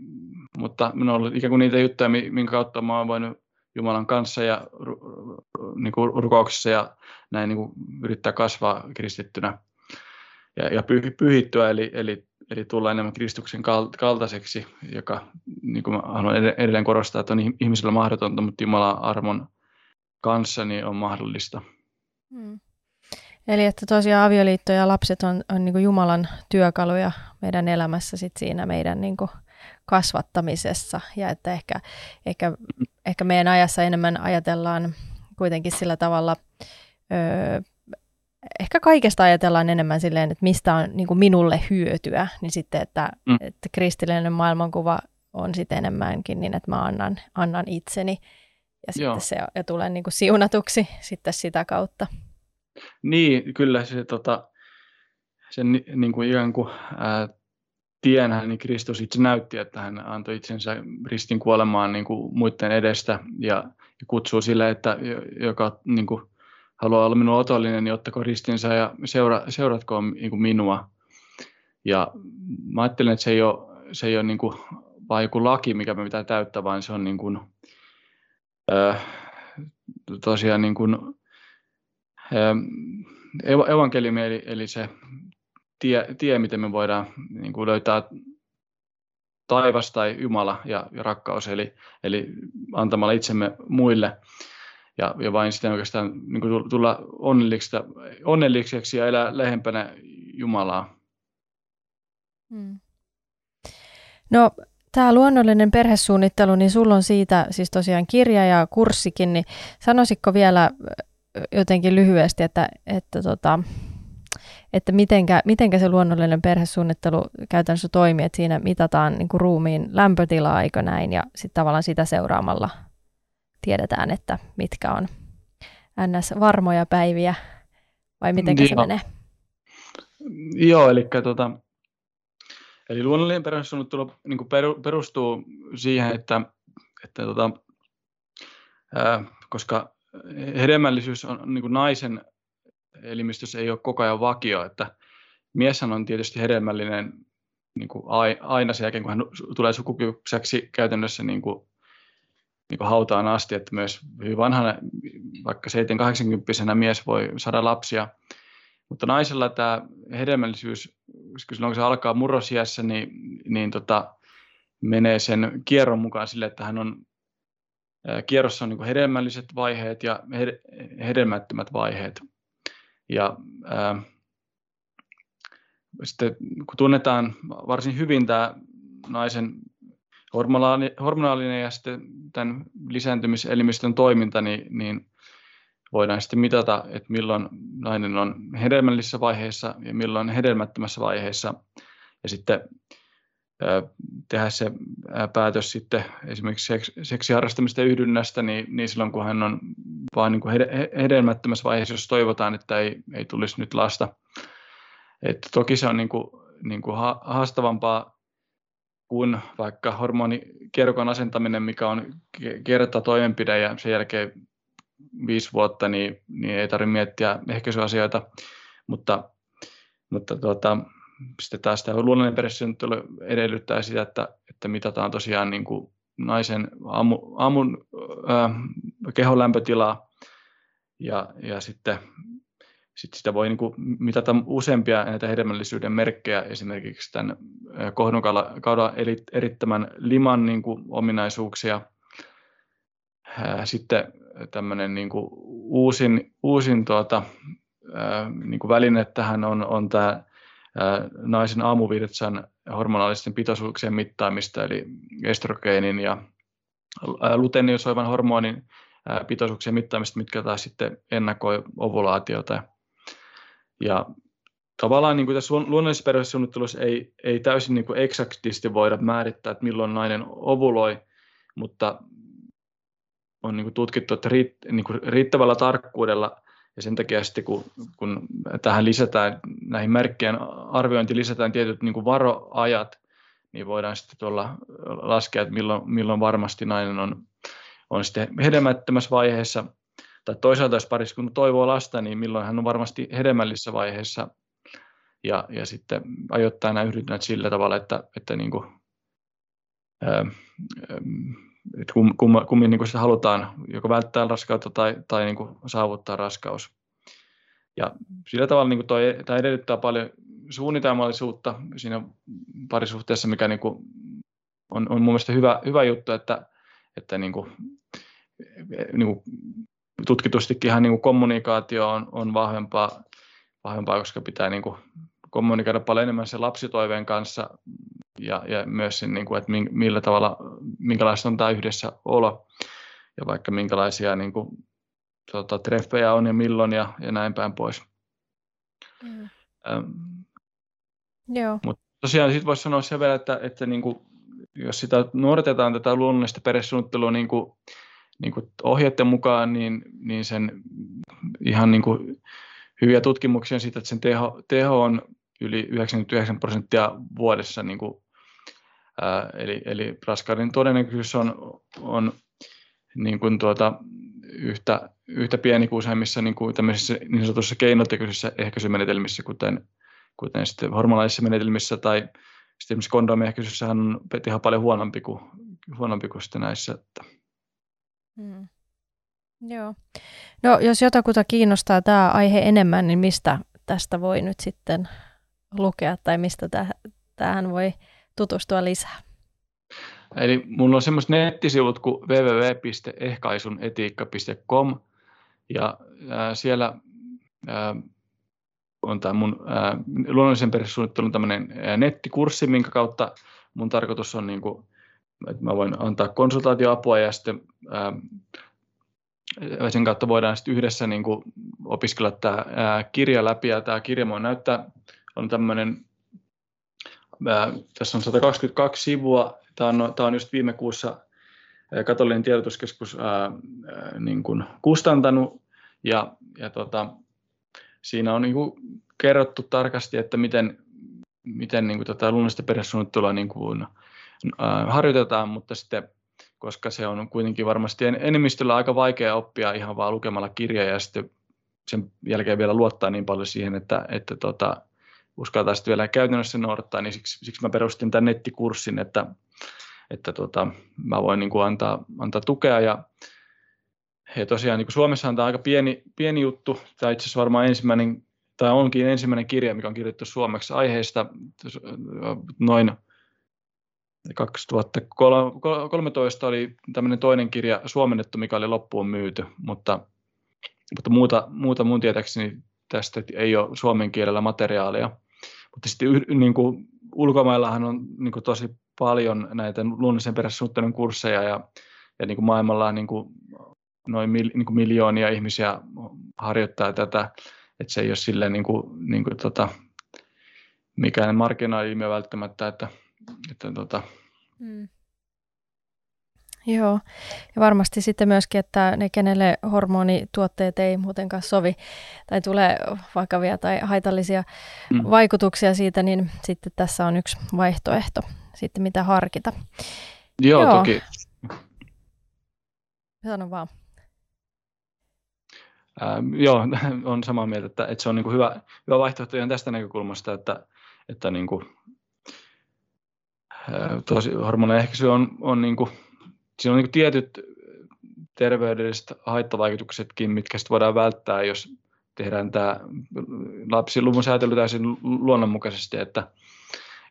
mutta minulla on ollut ikään kuin niitä juttuja, minkä kautta mä olen voinut Jumalan kanssa ja niin kuin rukouksessa ja näin niin kuin yrittää kasvaa kristittynä ja, ja pyhittyä, eli, eli, eli tulla enemmän Kristuksen kaltaiseksi, joka, niin kuin mä haluan edelleen korostaa, että on ihmisellä mahdotonta, mutta Jumalan armon kanssa niin on mahdollista. Hmm. Eli että tosiaan avioliitto ja lapset on, on niin Jumalan työkaluja meidän elämässä sit siinä meidän niin kasvattamisessa ja että ehkä, ehkä, ehkä meidän ajassa enemmän ajatellaan kuitenkin sillä tavalla öö, ehkä kaikesta ajatellaan enemmän silleen, että mistä on niin minulle hyötyä, niin sitten, että, mm. että kristillinen maailmankuva on sitten enemmänkin niin, että mä annan, annan itseni ja sitten Joo. se ja tulen niin kuin siunatuksi sitten sitä kautta. Niin, kyllä se tota, sen niin kuin ikään kuin ää, tienhän niin Kristus itse näytti, että hän antoi itsensä ristin kuolemaan niin kuin muiden edestä ja, ja kutsuu sille, että joka niin kuin, haluaa olla minun otollinen, niin ottako ristinsä ja seura, seuratko niin kuin minua. Ja mä ajattelen, että se ei ole, se ei ole niin kuin vain joku laki, mikä me pitää täyttää, vaan se on niin kuin, tosiaan niin kuin, evankeliumi eli, eli se tie, tie, miten me voidaan niin kuin löytää taivas tai Jumala ja, ja rakkaus, eli, eli antamalla itsemme muille ja, ja vain sitten oikeastaan niin kuin tulla onnelliseksi ja elää lähempänä Jumalaa. Hmm. No tämä luonnollinen perhesuunnittelu, niin sulla on siitä siis tosiaan kirja ja kurssikin, niin sanoisitko vielä jotenkin lyhyesti, että, että, tota, että mitenkä, mitenkä se luonnollinen perhesuunnittelu käytännössä toimii, että siinä mitataan niin kuin ruumiin lämpötilaa, eikö näin, ja sitten tavallaan sitä seuraamalla tiedetään, että mitkä on ns. varmoja päiviä, vai miten se menee? Joo, eli tota, Eli luonnollinen perhesuunnittelu niin perustuu siihen, että, että tota, ää, koska hedelmällisyys on niin kuin naisen elimistössä ei ole koko ajan vakio, että mieshän on tietysti hedelmällinen niin kuin aina sen jälkeen, kun hän tulee sukukypsäksi käytännössä niin kuin, niin kuin hautaan asti, että myös hyvin vanhana, vaikka 7-80 mies voi saada lapsia, mutta naisella tämä hedelmällisyys, silloin kun se alkaa murrosiässä, niin, niin tota, menee sen kierron mukaan sille, että hän on kierrossa on niin hedelmälliset vaiheet ja hedelmättömät vaiheet. Ja ää, sitten kun tunnetaan varsin hyvin tämä naisen hormonaalinen ja sitten tämän lisääntymiselimistön toiminta, niin, niin voidaan sitten mitata, että milloin nainen on hedelmällisessä vaiheessa ja milloin hedelmättömässä vaiheessa. Ja sitten tehdä se päätös sitten esimerkiksi seksiharrastamista yhdynnästä, niin, niin silloin kun hän on vain niin kuin hedelmättömässä vaiheessa, jos toivotaan, että ei, ei tulisi nyt lasta. Että toki se on niin kuin, niin kuin haastavampaa kuin vaikka hormonikierkon asentaminen, mikä on kerta toimenpide ja sen jälkeen viisi vuotta, niin, niin ei tarvitse miettiä ehkäisyasioita, mutta, mutta tuota, sitten taas tämä luonnollinen edellyttää sitä, että, että mitataan tosiaan niin kuin naisen aamu, aamun äh, kehon lämpötilaa ja, ja sitten sitten sitä voi niin kuin mitata useampia näitä hedelmällisyyden merkkejä, esimerkiksi tämän kohdunkaudan erittämän liman niin kuin ominaisuuksia. Sitten tämmöinen niin kuin uusin, uusin tuota, niin kuin väline tähän on, on tämä naisen aamuvirtsan hormonaalisten pitoisuuksien mittaamista, eli estrogeenin ja luteiniosoivan hormonin pitoisuuksien mittaamista, mitkä taas sitten ennakoi ovulaatiota. Ja tavallaan niin kuin tässä luonnollisessa perhesuunnittelussa ei, ei täysin niin kuin eksaktisti voida määrittää, että milloin nainen ovuloi, mutta on niin kuin tutkittu, että niin riittävällä tarkkuudella ja sen takia sitten kun, kun tähän lisätään, näihin merkkien arviointi lisätään tietyt niin kuin varoajat, niin voidaan sitten tuolla laskea, että milloin, milloin varmasti nainen on, on sitten hedelmättömässä vaiheessa, tai toisaalta jos pariskunta toivoo lasta, niin milloin hän on varmasti hedelmällisessä vaiheessa, ja, ja sitten ajoittaa nämä yhdynnät sillä tavalla, että, että niin kuin, että kum, kum, kummin niin sitä halutaan joko välttää raskautta tai, tai niin kuin saavuttaa raskaus. Ja sillä tavalla niin kuin toi, tämä edellyttää paljon suunnitelmallisuutta siinä parisuhteessa, mikä niin kuin on, on mun mielestä hyvä, hyvä juttu, että, että niin kuin, niin kuin tutkitustikin ihan niin kuin kommunikaatio on, on vahvempaa, vahvempaa, koska pitää niin kuin kommunikoida paljon enemmän sen lapsitoiveen kanssa ja, ja myös sen, niin kuin, että millä tavalla, minkälaista on tämä yhdessä olo ja vaikka minkälaisia niin kuin, tota, treffejä on ja milloin ja, ja näin päin pois. Mm. Ähm, Joo. Mutta tosiaan sitten voisi sanoa sen verran, että, että niin kuin, jos sitä nuoretetaan tätä luonnollista perhesuunnittelua niin kuin, niin kuin ohjeiden mukaan, niin, niin sen ihan niin kuin hyviä tutkimuksia siitä, että sen teho, teho on yli 99 prosenttia vuodessa. Niin kuin, ää, eli, eli raskauden todennäköisyys on, on niin kuin tuota, yhtä, yhtä pieni kuin useimmissa niin, kuin niin sanotussa keinotekoisissa ehkäisymenetelmissä, kuten, kuten sitten hormonaalisissa menetelmissä tai sitten esimerkiksi kondomiehkäisyssä on teho paljon huonompi kuin, huonompi kuin sitten näissä. Että. Hmm. Joo. No jos jotakuta kiinnostaa tämä aihe enemmän, niin mistä tästä voi nyt sitten lukea tai mistä tähän voi tutustua lisää? Eli mulla on semmoiset nettisivut kuin www.ehkaisunetiikka.com ja ää, siellä ää, on tämä mun ää, luonnollisen perhesuunnittelun tämmöinen nettikurssi, minkä kautta mun tarkoitus on, niin kuin, että mä voin antaa konsultaatioapua ja sitten ää, sen kautta voidaan sitten yhdessä niin opiskella tämä ää, kirja läpi ja tämä kirja voi näyttää, on tämmöinen, ää, tässä on 122 sivua, tämä on, tämä on just viime kuussa katolinen tiedotuskeskus ää, ää, niin kuin kustantanut. Ja, ja tota, siinä on niin kuin kerrottu tarkasti, että miten, miten niin kuin tota luonnollista perhesuunnittelua niin kuin, äh, harjoitetaan, mutta sitten koska se on kuitenkin varmasti enemmistöllä aika vaikea oppia ihan vaan lukemalla kirjaa ja sitten sen jälkeen vielä luottaa niin paljon siihen, että, että tota, uskaltaa sitten vielä käytännössä noudattaa, niin siksi, siksi mä perustin tämän nettikurssin, että, että tota, mä voin niin kuin antaa, antaa tukea. Ja ja tosiaan niin kuin Suomessahan tämä aika pieni, pieni juttu. Tämä itse asiassa varmaan ensimmäinen, tai onkin ensimmäinen kirja, mikä on kirjoitettu suomeksi aiheesta. Noin 2013 oli tämmöinen toinen kirja suomennettu, mikä oli loppuun myyty, mutta, mutta muuta, muuta mun tietääkseni tästä ei ole suomen kielellä materiaalia. Mutta sitten niin kuin, ulkomaillahan on niin kuin, tosi paljon näitä luonnollisen perässuunnittelun kursseja ja, ja niin kuin maailmalla on niin kuin, noin mil, niin kuin miljoonia ihmisiä harjoittaa tätä, että se ei ole silleen niin kuin, niin kuin, tota, mikään markkinaali välttämättä, että, että tota, mm. Joo, ja varmasti sitten myöskin, että ne, kenelle hormonituotteet ei muutenkaan sovi tai tulee vakavia tai haitallisia mm. vaikutuksia siitä, niin sitten tässä on yksi vaihtoehto sitten, mitä harkita. Joo, Joo. toki. Sano vaan. Ähm, joo, [LAUGHS] on samaa mieltä, että, että se on niin kuin hyvä, hyvä vaihtoehto ihan tästä näkökulmasta, että, että niin kuin, tosi hormonen ehkäisy on, on niin kuin, siinä on niin tietyt terveydelliset haittavaikutuksetkin, mitkä sitten voidaan välttää, jos tehdään tämä lapsiluvun säätely täysin luonnonmukaisesti, että,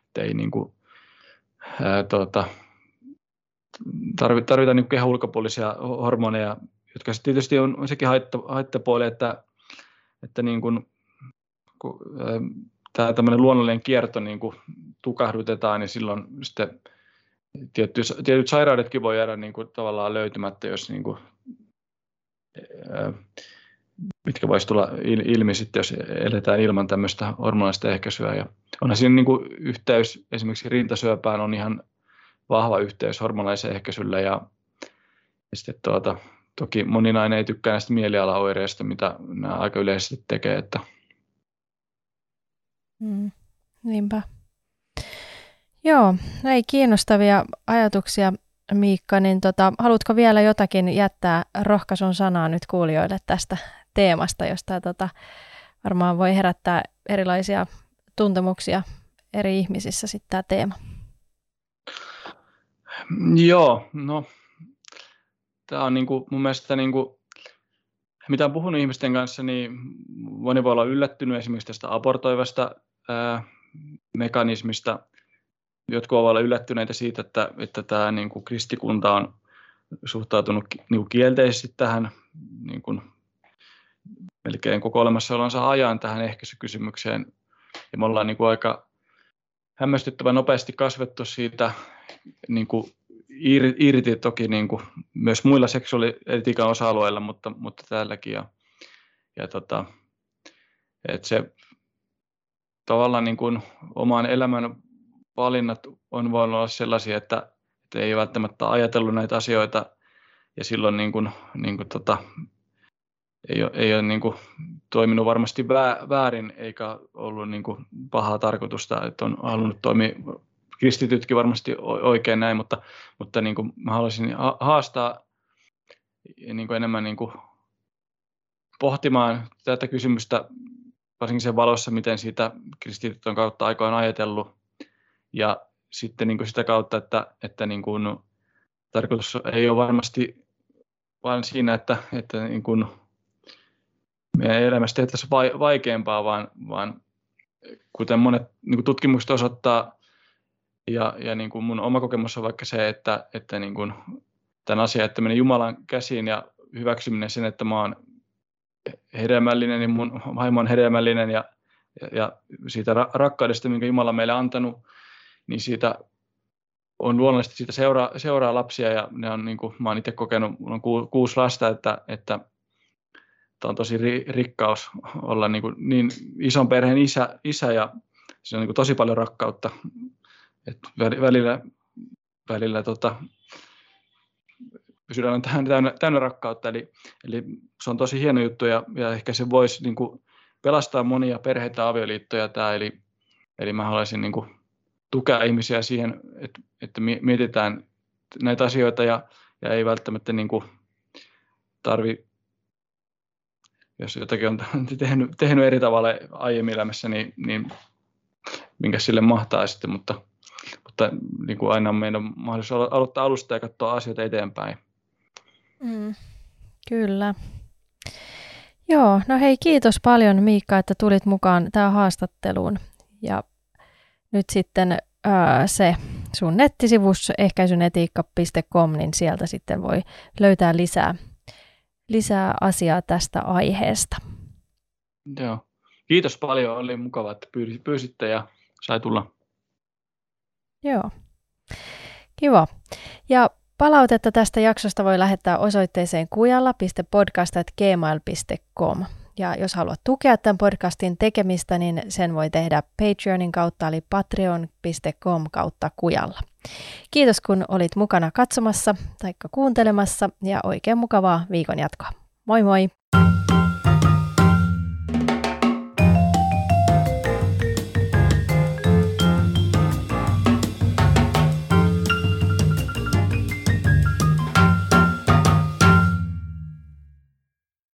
että ei niin kuin, ää, tuota, tarvita, niin kehon ulkopuolisia hormoneja jotka sitten tietysti on, on sekin haitta, haittapuoli, että, että niin kuin, kun, tämä tämmöinen luonnollinen kierto niin kuin tukahdutetaan, niin silloin sitten tietty, tietyt sairaudetkin voi jäädä niin kuin tavallaan löytymättä, jos niin kuin, mitkä voisi tulla ilmi sitten, jos eletään ilman tämmöistä hormonaalista ehkäisyä. Ja onhan siinä niin kuin yhteys esimerkiksi rintasyöpään on ihan vahva yhteys hormonaaliseen ehkäisylle ja, ja sitten tuota, Toki moni nainen ei tykkää näistä mielialaoireista, mitä nämä aika yleisesti tekee. Että... Mm, niinpä. Joo, ei kiinnostavia ajatuksia Miikka, niin tota, haluatko vielä jotakin jättää rohkaisun sanaa nyt kuulijoille tästä teemasta, josta tota, varmaan voi herättää erilaisia tuntemuksia eri ihmisissä sitten tämä teema? Joo, no tämä on niin kuin, mun mielestä, niin kuin, mitä olen puhunut ihmisten kanssa, niin moni voi olla yllättynyt esimerkiksi tästä abortoivasta ää, mekanismista. Jotkut ovat olla yllättyneitä siitä, että, että tämä niin kuin kristikunta on suhtautunut niin kuin kielteisesti tähän niin kuin, melkein koko olemassaolonsa ajan tähän ehkäisykysymykseen. Ja me ollaan niin kuin aika hämmästyttävän nopeasti kasvettu siitä niin kuin irti toki niin kuin myös muilla seksuaalietiikan osa-alueilla, mutta, mutta täälläkin. Ja, ja tota, että se tavallaan niin kuin oman elämän valinnat on voinut olla sellaisia, että, että ei välttämättä ajatellut näitä asioita. Ja silloin niin kuin, niin kuin tota, ei ole, ei ole niin kuin toiminut varmasti väärin eikä ollut niin kuin pahaa tarkoitusta, että on halunnut toimia. Kristitytkin varmasti oikein näin, mutta, mutta niin kuin mä haluaisin haastaa niin kuin enemmän niin kuin pohtimaan tätä kysymystä varsinkin sen valossa, miten siitä kristityt on kautta aikoin ajatellut ja sitten niin kuin sitä kautta, että, että niin kuin tarkoitus ei ole varmasti vaan siinä, että, että niin kuin meidän elämästä tehtäisiin vaikeampaa, vaan, vaan kuten monet niin kuin tutkimukset osoittaa, ja, ja niin kuin mun oma kokemus on vaikka se, että, että niin kuin tämän asian, että menen Jumalan käsiin ja hyväksyminen sen, että mä oon hedelmällinen ja mun vaimo on hedelmällinen ja, ja, ja siitä rakkaudesta, minkä Jumala meille antanut, niin siitä on luonnollisesti siitä seuraa, seuraa lapsia ja ne on, niin kuin, mä oon itse kokenut, mulla on ku, kuusi lasta, että, että on tosi ri, rikkaus olla niin, kuin, niin ison perheen isä, isä ja se on niin kuin tosi paljon rakkautta. Et välillä, välillä tota, sydän on täynnä, täynnä rakkautta, eli, eli se on tosi hieno juttu ja, ja ehkä se voisi niin kuin, pelastaa monia perheitä avioliittoja tämä, eli, eli mä haluaisin niin kuin, tukea ihmisiä siihen, että, että mietitään näitä asioita ja, ja ei välttämättä niin kuin, tarvi, jos jotakin on [LAUGHS] tehnyt, tehnyt eri tavalla aiemmin elämässä, niin, niin minkä sille mahtaa sitten, mutta, mutta niin kuin aina meidän on mahdollisuus aloittaa alusta ja katsoa asioita eteenpäin. Mm, kyllä. Joo, no hei kiitos paljon Miikka, että tulit mukaan tähän haastatteluun. Ja nyt sitten ää, se sun nettisivus ehkäisynetiikka.com, niin sieltä sitten voi löytää lisää, lisää asiaa tästä aiheesta. Joo. Kiitos paljon, oli mukava, että pyysitte ja sai tulla. Joo. Kiva. Ja Palautetta tästä jaksosta voi lähettää osoitteeseen kujalla.podcast.gmail.com. Ja jos haluat tukea tämän podcastin tekemistä, niin sen voi tehdä Patreonin kautta, eli patreon.com kautta kujalla. Kiitos kun olit mukana katsomassa tai kuuntelemassa ja oikein mukavaa viikon jatkoa. Moi moi!